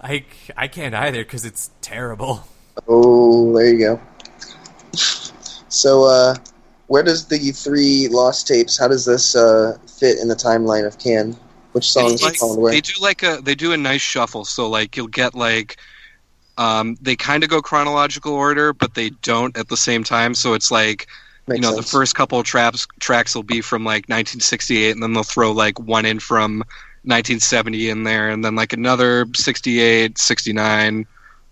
I I can't either because it's terrible. Oh, there you go. So, uh, where does the three lost tapes? How does this uh, fit in the timeline of Can? Which songs like- away? they do like a they do a nice shuffle. So like you'll get like um, they kind of go chronological order, but they don't at the same time. So it's like Makes you know sense. the first couple of traps tracks will be from like 1968, and then they'll throw like one in from 1970 in there, and then like another 68, 69.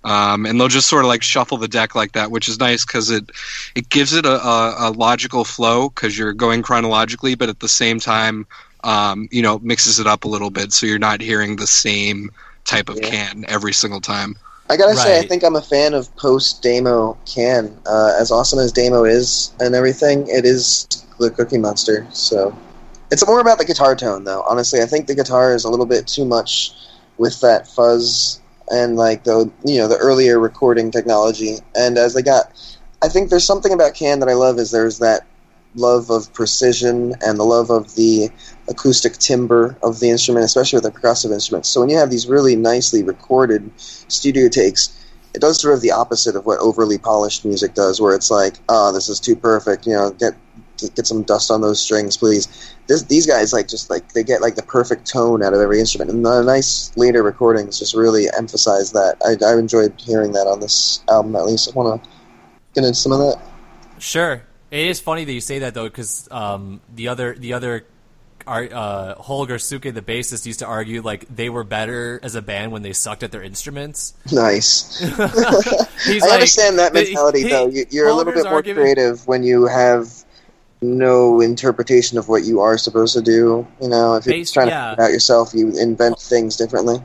Um, and they'll just sort of like shuffle the deck like that, which is nice because it it gives it a, a, a logical flow because you're going chronologically, but at the same time, um, you know, mixes it up a little bit so you're not hearing the same type of Yeah. can every single time. I gotta say, I think I'm a fan of post Damo Can. Uh, as awesome as Damo is and everything, it is the Cookie Monster. So it's more about the guitar tone, though. Honestly, I think the guitar is a little bit too much with that fuzz and like the you know the earlier recording technology. And as they got, I think there's something about Can that I love is there's that love of precision and the love of the acoustic timbre of the instrument, especially with the percussive instruments. So when you have these really nicely recorded studio takes, it does sort of the opposite of what overly polished music does, where it's like, oh, this is too perfect. You know, get get some dust on those strings, please. This, these guys like just like they get like the perfect tone out of every instrument, and the nice later recordings just really emphasize that. I, I enjoyed hearing that on this album at least. I want to get into some of that. Sure, it is funny that you say that though, because um, the other the other uh, Holger Czukay, the bassist, used to argue like they were better as a band when they sucked at their instruments. Nice. I like- understand that mentality he- though. You, you're a little bit more argument- creative when you have no interpretation of what you are supposed to do. You know, if you're Bas- trying yeah. to figure out yourself, you invent things differently.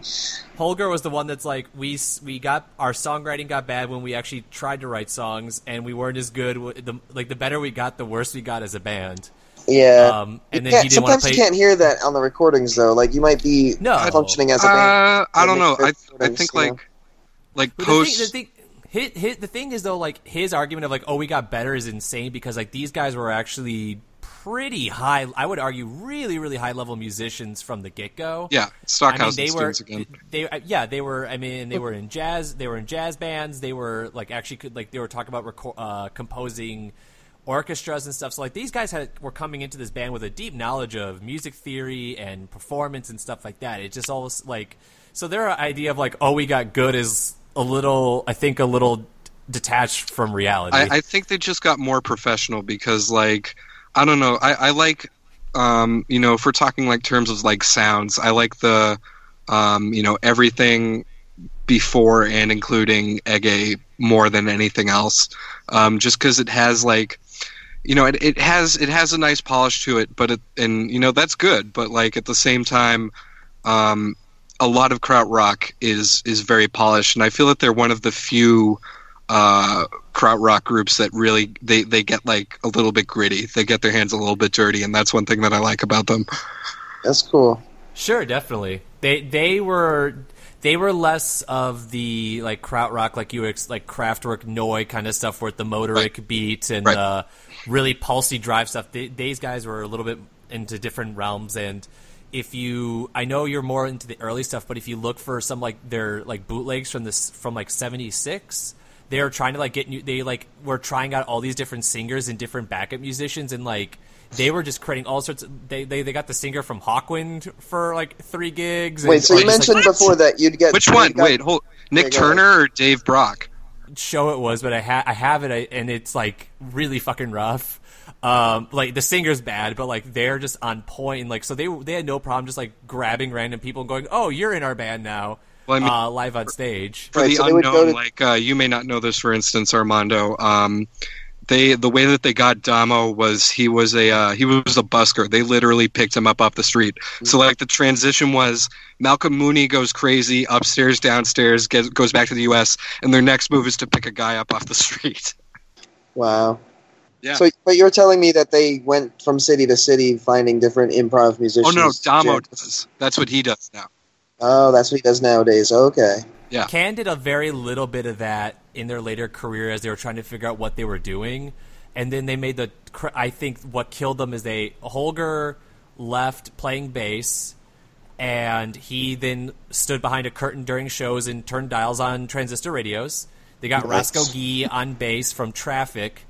Holger was the one that's like we we got our songwriting got bad when we actually tried to write songs and we weren't as good. The, like the better we got, the worse we got as a band. Yeah. Um, and You then he didn't sometimes to you can't hear that on the recordings though. Like you might be No. functioning as a band. Uh, I don't know. I I think recordings, you like like But post. The thing, the thing, hit, hit, the thing is though, like his argument of like, oh, we got better is insane because like these guys were actually pretty high. I would argue, really, really high level musicians from the get go. yeah, I mean, Stockhausen they were, students again. they, uh, yeah, they were. I mean, they were in jazz. They were in jazz bands. They were like actually could like they were talking about reco- uh, composing orchestras and stuff. So like these guys had were coming into this band with a deep knowledge of music theory and performance and stuff like that. It just all like so their idea of like oh we got good is a little I think a little detached from reality. I, I think they just got more professional because, like, I don't know. I, I like, um, you know, if we're talking like terms of like sounds, I like the, um, you know, everything before and including Ege more than anything else, um, just because it has like. You know, it, it has it has a nice polish to it, but it and you know that's good. But like at the same time, um, a lot of krautrock is is very polished, and I feel that they're one of the few uh, krautrock groups that really they they get like a little bit gritty. They get their hands a little bit dirty, and that's one thing that I like about them. That's cool. Sure, definitely. They they were they were less of the like krautrock, like you ex- like Kraftwerk Neu kind of stuff, with the motorik beat and Right. uh, really pulsy drive stuff. They, these guys were a little bit into different realms, and if you, I know you're more into the early stuff, but if you look for some like their like bootlegs from this from like '76. they're trying to like get new. They like were trying out all these different singers and different backup musicians, and like they were just creating all sorts. Of, they, they they got the singer from Hawkwind for like three gigs. and Wait, so you all these, like, mentioned before that you'd get Which one? got- Wait, hold. Nik Yeah, go ahead. Turner or Dave Brock? show it was, but I ha- I have it, I, and it's like really fucking rough. Um, like the singer's bad, but like they're just on point. And, like so, they they had no problem just like grabbing random people and going, "Oh, you're in our band now." Well, I mean- uh, live on stage. For Right, the so they would go unknown, to- like uh, you may not know this, for instance, Armando. Um, they the way that they got Damo was he was a uh, he was a busker. They literally picked him up off the street. So like the transition was Malcolm Mooney goes crazy upstairs, downstairs, gets, goes back to the U.S. and their next move is to pick a guy up off the street. Wow. Yeah. So, but you're telling me that they went from city to city finding different improv musicians. Oh no, Damo Jam- does. That's what he does now. Oh, that's what he does nowadays. Okay. Yeah. Can did a very little bit of that in their later career as they were trying to figure out what they were doing, and then they made the. I think what killed them is they Holger left playing bass, and he then stood behind a curtain during shows and turned dials on transistor radios. They got Nice. Rosko Gee on bass from Traffic,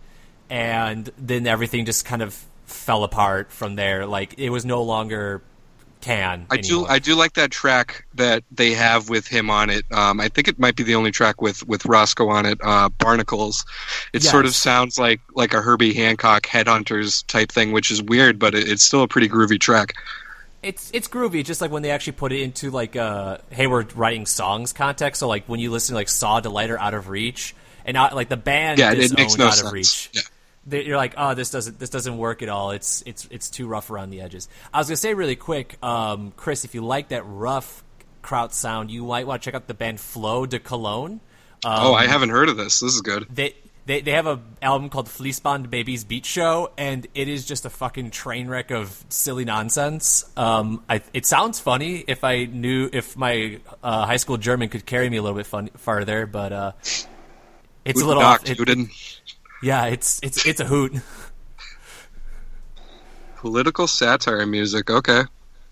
and then everything just kind of fell apart from there. Like it was no longer can. I do. I do like that track that they have with him on it. Um, I think it might be the only track with with Rosko on it. Uh, Barnacles. It sort of sounds like like a Herbie Hancock Headhunters type thing, which is weird, but it, it's still a pretty groovy track. It's it's groovy, just like when they actually put it into like uh hey we're writing songs context. So like when you listen to like Saw Delight or Out of Reach, and not like the band Yeah, it makes no Out sense. of Reach. Yeah. You're like, oh, this doesn't this doesn't work at all. It's it's it's too rough around the edges. I was gonna say really quick, um, Chris, if you like that rough kraut sound, you might want to check out the band Floh de Cologne. Um, oh, I haven't heard of this. This is good. they they they have a album called Fließbandbabys Beat Show, and it is just a fucking train wreck of silly nonsense. Um, I, it sounds funny if I knew if my uh, high school German could carry me a little bit fun, farther, but uh, it's a little off. It. Yeah, it's it's it's a hoot. Political satire music. Okay.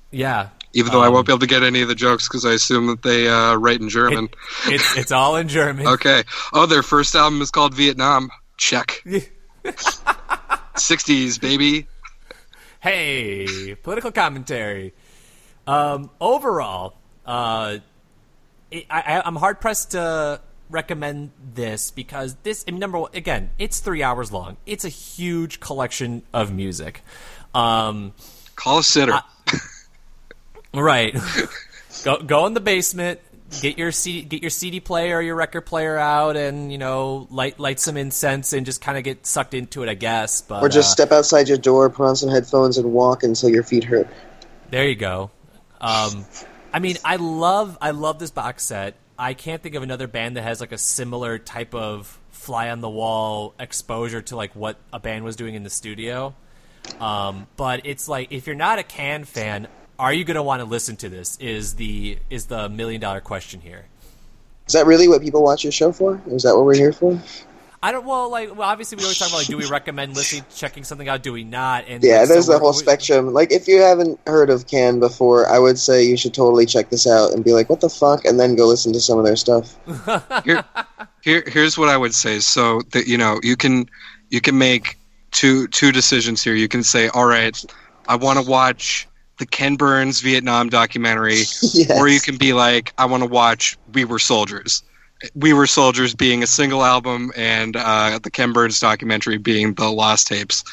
Yeah, Even though I Um, won't be able to get any of the jokes because I assume that they uh, write in German. it, it's it's all in German. okay. Oh, their first album is called Vietnam. Check. 60s, baby. Hey, political commentary. Um, overall, uh, I, I'm hard pressed to recommend this because this, I mean, number one, again, it's three hours long. It's a huge collection of music. Um, Call a sitter. right. go go in the basement, get your CD, get your CD player or your record player out, and you know light light some incense and just kind of get sucked into it, I guess. But Or just uh, step outside your door, put on some headphones, and walk until your feet hurt. There you go. Um, I mean, I love I love this box set. I can't think of another band that has like a similar type of fly on the wall exposure to like what a band was doing in the studio. Um, but it's like if you're not a Can fan, are you going to want to listen to this? Is the is the million dollar question here? Is that really what people watch your show for? Is that what we're here for? I don't. Well, like, well, obviously, we always talk about like, do we recommend listening, checking something out? Do we not? And Yeah, like, so there's the whole we- spectrum. Like, if you haven't heard of Can before, I would say you should totally check this out and be like, "What the fuck?" and then go listen to some of their stuff. here, here here's what I would say. So that you know, you can you can make two two decisions here. You can say, all right, I want to watch the Ken Burns Vietnam documentary, Yes. or you can be like, I want to watch We Were Soldiers. We Were Soldiers being a single album, and uh, the Ken Burns documentary being the Lost Tapes,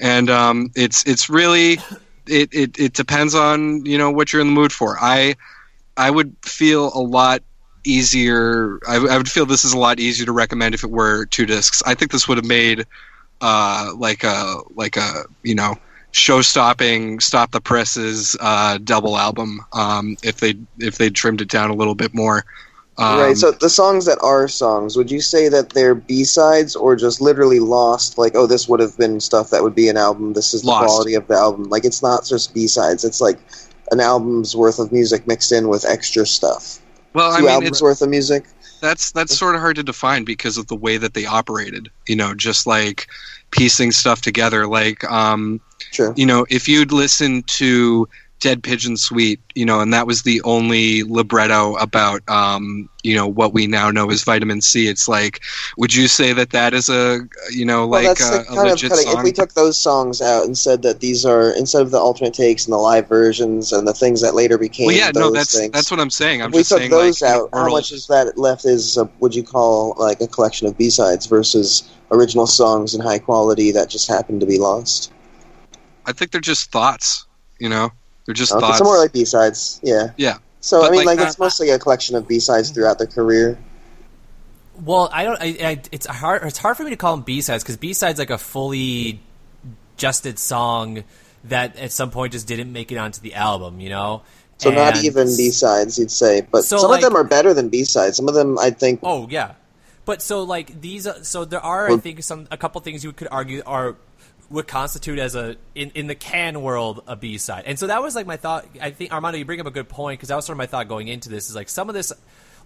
and um, it's it's really it, it it depends on you know what you're in the mood for. I I would feel a lot easier. I, I would feel this is a lot easier to recommend if it were two discs. I think this would have made uh, like a like a you know show stopping stop the presses uh, double album um, if they if they trimmed it down a little bit more. Um, right. So the songs that are songs, would you say that they're B sides or just literally lost? Like, oh, this would have been stuff that would be an album. This is the quality of the album. Like, it's not just B sides. It's like an album's worth of music mixed in with extra stuff. well, I Two mean, albums it's, worth of music. that's that's sort of hard to define because of the way that they operated. You know, just like piecing stuff together. Like, um, Sure. you know, if you'd listen to Dead Pigeon Suite, you know, and that was the only libretto about, um, you know, what we now know as vitamin C. It's like, would you say that that is a, you know, Well, like a, a legit cutting. If we took those songs out and said that these are instead of the alternate takes and the live versions and the things that later became well, yeah, no, that's things, that's what I'm saying. I'm if we took saying, those like, out, how much is that left? Is uh, would you call like a collection of B sides versus original songs in high quality that just happened to be lost? I think they're just thoughts. You know, they're just Okay, thoughts. so more like B sides, yeah. Yeah. So But I mean, like like, it's mostly a collection of B sides throughout their career. Well, I don't. I, I, it's hard. It's hard for me to call them B sides because B sides like a fully justed song that at some point just didn't make it onto the album. You know. So not even B sides, you'd say. But So, some like- of them are better than B sides. Some of them, I think, Oh yeah, but so like these. uh, So there are, I think, some a couple things you could argue are would constitute as a in, in the can world a B side. And so that was like my thought. I think Armando, you bring up a good point because that was sort of my thought going into this. Is like some of this,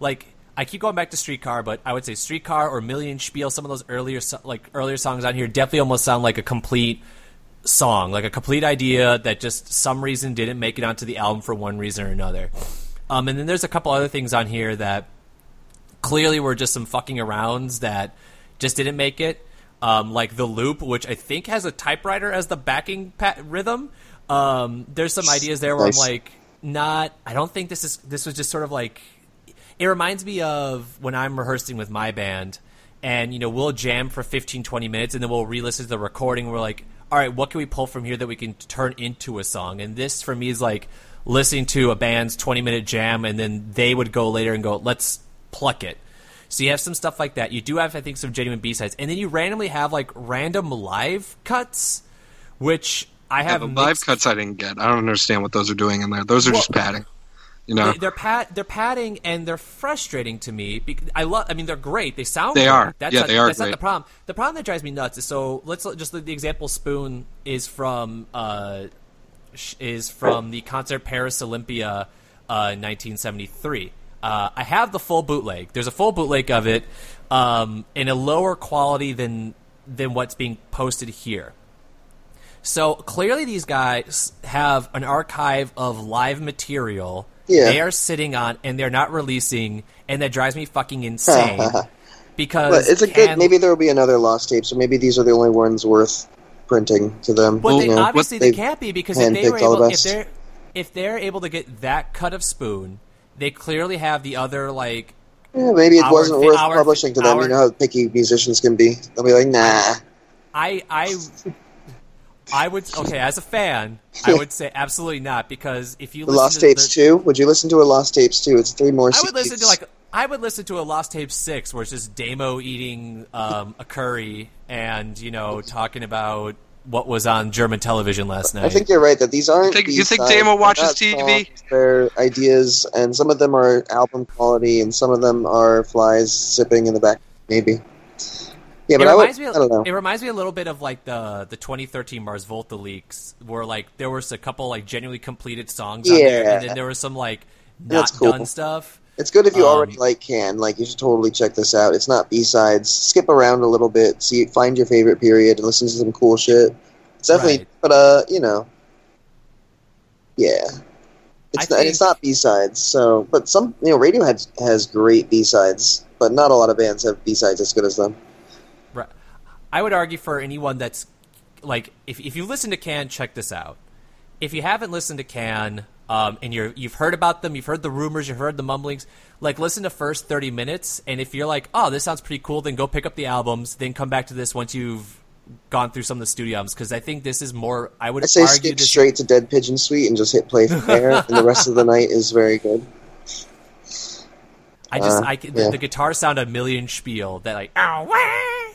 like I keep going back to Streetcar, but I would say Streetcar or Million Spiel. Some of those earlier like earlier songs on here definitely almost sound like a complete song, like a complete idea that just some reason didn't make it onto the album for one reason or another. Um, and then there's a couple other things on here that clearly were just some fucking arounds that just didn't make it. Um, like the loop, which I think has a typewriter as the backing pat- rhythm. Um, there's some ideas there where Nice. I'm like, not. I don't think this is. This was just sort of like. It reminds me of when I'm rehearsing with my band, and you know we'll jam for 15, 20 minutes, and then we'll re-listen to the recording. We're like, all right, what can we pull from here that we can turn into a song? And this for me is like listening to a band's 20 minute jam, and then they would go later and go, let's pluck it. So you have some stuff like that. You do have, I think, some genuine B sides, and then you randomly have like random live cuts, which I Yeah, have the live cuts I didn't get. I don't understand what those are doing in there. Those are Well- just padding. You know, They- They're pat. They're padding, and they're frustrating to me. Because I love. I mean, they're great. They sound. They great. are. That's Yeah, not, they are That's not the problem. The problem that drives me nuts is so. Let's just the example. Spoon is from. Uh, is from the concert Paris Olympia, uh, 1973. Uh, I have the full bootleg. There's a full bootleg of it, um, in a lower quality than than what's being posted here. So clearly, these guys have an archive of live material Yeah. they are sitting on, and they're not releasing, and that drives me fucking insane. because but it's a good. Can- Maybe there will be another lost tapes, or maybe these are the only ones worth printing to them. But they, know, obviously they can't be because if they were all the if they're if they're able to get that cut of spoon, they clearly have the other like. Yeah, maybe it wasn't worth publishing to them. you know how picky musicians can be. They'll be like, nah. I I I would okay as a fan, I would say absolutely not because if you Lost Tapes the, too. Would you listen to a Lost Tapes two? It's three more. I would listen to like I would listen to a Lost Tape six where it's just Damo eating um, a curry and you know talking about what was on German television last night. I think you're right that these aren't. think- you think B-sides. Damo watches TV? Their ideas, and some of them are album quality, and some of them are flies zipping in the back. Maybe. Yeah, it but I, would, reminds me. I don't know. It reminds me a little bit of like the the 2013 Mars Volta leaks, where like there was a couple like genuinely completed songs on there, Yeah. and then there was some like not cool. done stuff. It's good if you Um, already like Can. Like you should totally check this out. It's not B sides. Skip around a little bit. See, find your favorite period and listen to some cool shit. It's definitely, Right. but uh, you know, yeah. It's not, it's not B sides. So, but some you know, Radiohead has great B sides, but not a lot of bands have B sides as good as them. Right. I would argue for anyone that's like, if if you listen to Can, check this out. If you haven't listened to Can, um, and you're you've heard about them, you've heard the rumors, you've heard the mumblings, like listen to first thirty minutes, and if you're like, oh, this sounds pretty cool, then go pick up the albums, then come back to this once you've gone through some of the studio albums, because I think this is more. I would I say argue skip straight to Dead Pigeon Suite and just hit play from there, and the rest of the night is very good. I just Uh, I, the, yeah. the guitar sound a million spiel that like ow wah,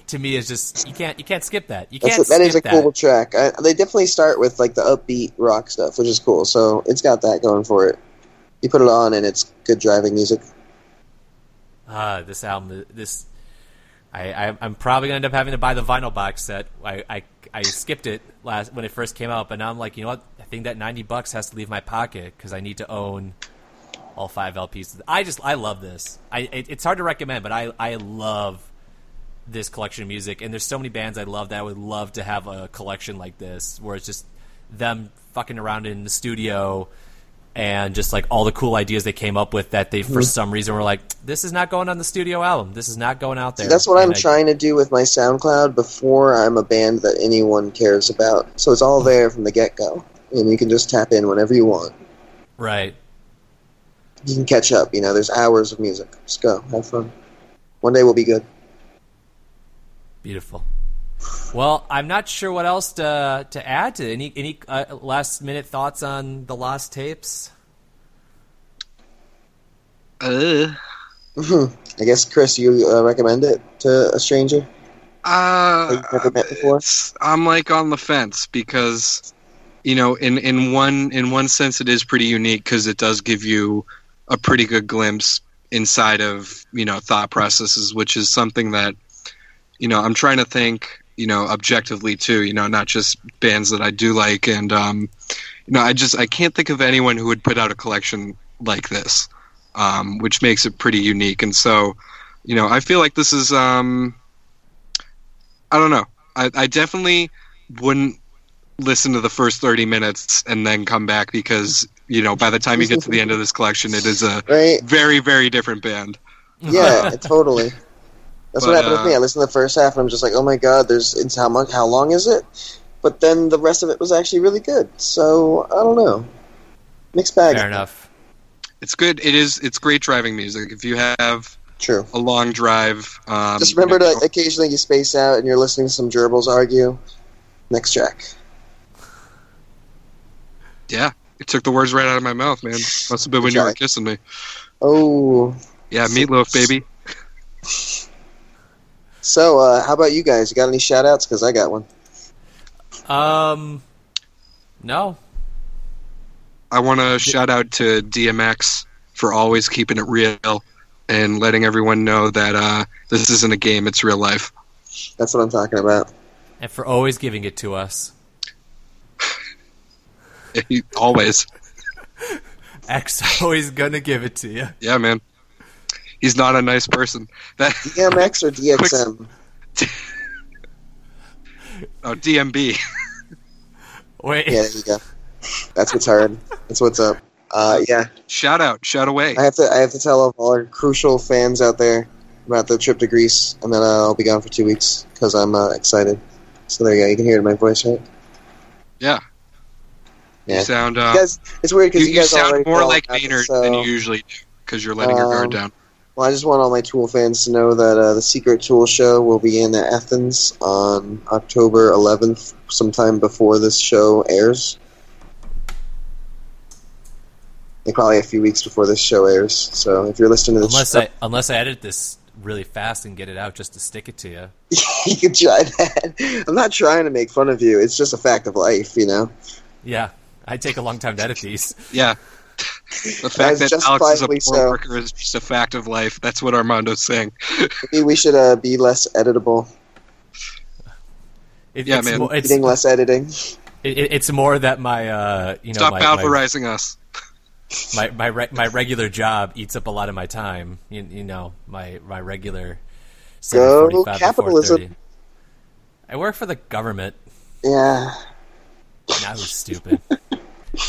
to me is just you can't you can't skip that. You That's can't a, that is a cool track. I, they definitely start with like the upbeat rock stuff, which is cool. So it's got that going for it. You put it on, and it's good driving music. Ah, this album, this I, I I'm probably gonna end up having to buy the vinyl box set. I, I I skipped it last when it first came out, but now I'm like, you know what? I think that ninety bucks has to leave my pocket because I need to own all five LPs. I just I love this. I it, it's hard to recommend, but I I love this collection of music, and there's so many bands I love that I would love to have a collection like this, where it's just them fucking around in the studio and just like all the cool ideas they came up with that they Mm-hmm. for some reason were like, this is not going on the studio album. This is not going out there. That's what I'm I- trying to do with my SoundCloud before I'm a band that anyone cares about. So it's all there from the get go, and you can just tap in whenever you want. Right. You can catch up. You know, there's hours of music. Just go, have fun. One day we'll be good. Beautiful. Well, I'm not sure what else to to add to any any uh, last minute thoughts on the lost tapes. Uh, I guess Chris, you uh, recommend it to a stranger uh, never met before. I'm like on the fence because you know in in one in one sense it is pretty unique because it does give you a pretty good glimpse inside of you know thought processes which is something that you know I'm trying to think you know objectively too you know not just bands that I do like and um you know I just I can't think of anyone who would put out a collection like this um which makes it pretty unique and so you know I feel like this is um I don't know. I, I definitely wouldn't listen to the first 30 minutes and then come back because, you know, by the time you get to the end of this collection, it is a Right? very, very different band. Yeah, totally. That's But, what happened with uh, me. I listened to the first half, and I'm just like, "Oh my god, there's it's how much? How long is it?" But then the rest of it was actually really good. So I don't know. Mixed bag. Fair enough. It's good. It is. It's great driving music. If you have True. a long drive, um, Just remember you know, to occasionally you space out and you're listening to some gerbils argue. Next track. Yeah, it took the words right out of my mouth, man. Must have been when you were kissing me. Oh. Yeah, meatloaf, baby. So, uh, how about you guys? You got any shout outs? Because I got one. Um, no. I want to shout out to DMX for always keeping it real and letting everyone know that uh, this isn't a game; it's real life. That's what I'm talking about. And for always giving it to us. Always, X always gonna give it to you. yeah, man. He's not a nice person. That DMX or DXM? oh, DMB. Wait. Yeah, there you go. That's what's hard. That's what's up. Uh, yeah, Shout out, shout away. I have to. I have to tell all our crucial fans out there about the trip to Greece, and then uh, I'll be gone for two weeks because I'm uh, excited. So there you go. You can hear it in my voice, right? Yeah. Yeah. You sound uh, You guys, it's weird because you, you guys sound more like out, Maynard so- than you usually do because you're letting your guard Um, down. Well, I just want all my Tool fans to know that uh, the Secret Tool Show will be in Athens on October 11th, sometime before this show airs. Like probably a few weeks before this show airs. So if you're listening to this, Unless show, I unless I edit this really fast and get it out just to stick it to you. you can try that. I'm not trying to make fun of you. It's just a fact of life, you know. Yeah, I take a long time to edit these. Yeah. The fact that That's Alex is a poor so. worker is just a fact of life. That's what Armando's saying. Maybe we should uh, be less editable, It, Yeah, it's man. More, it's, needing less editing. it, it- it's more that my uh, you know Stop my, my, us. my my, re- my regular job eats up a lot of my time. You, you know my my regular. Go capitalism. I work for the government. Yeah. Now who's stupid?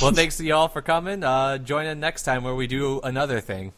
well, thanks to y'all for coming. Uh, join in next time where we do another thing.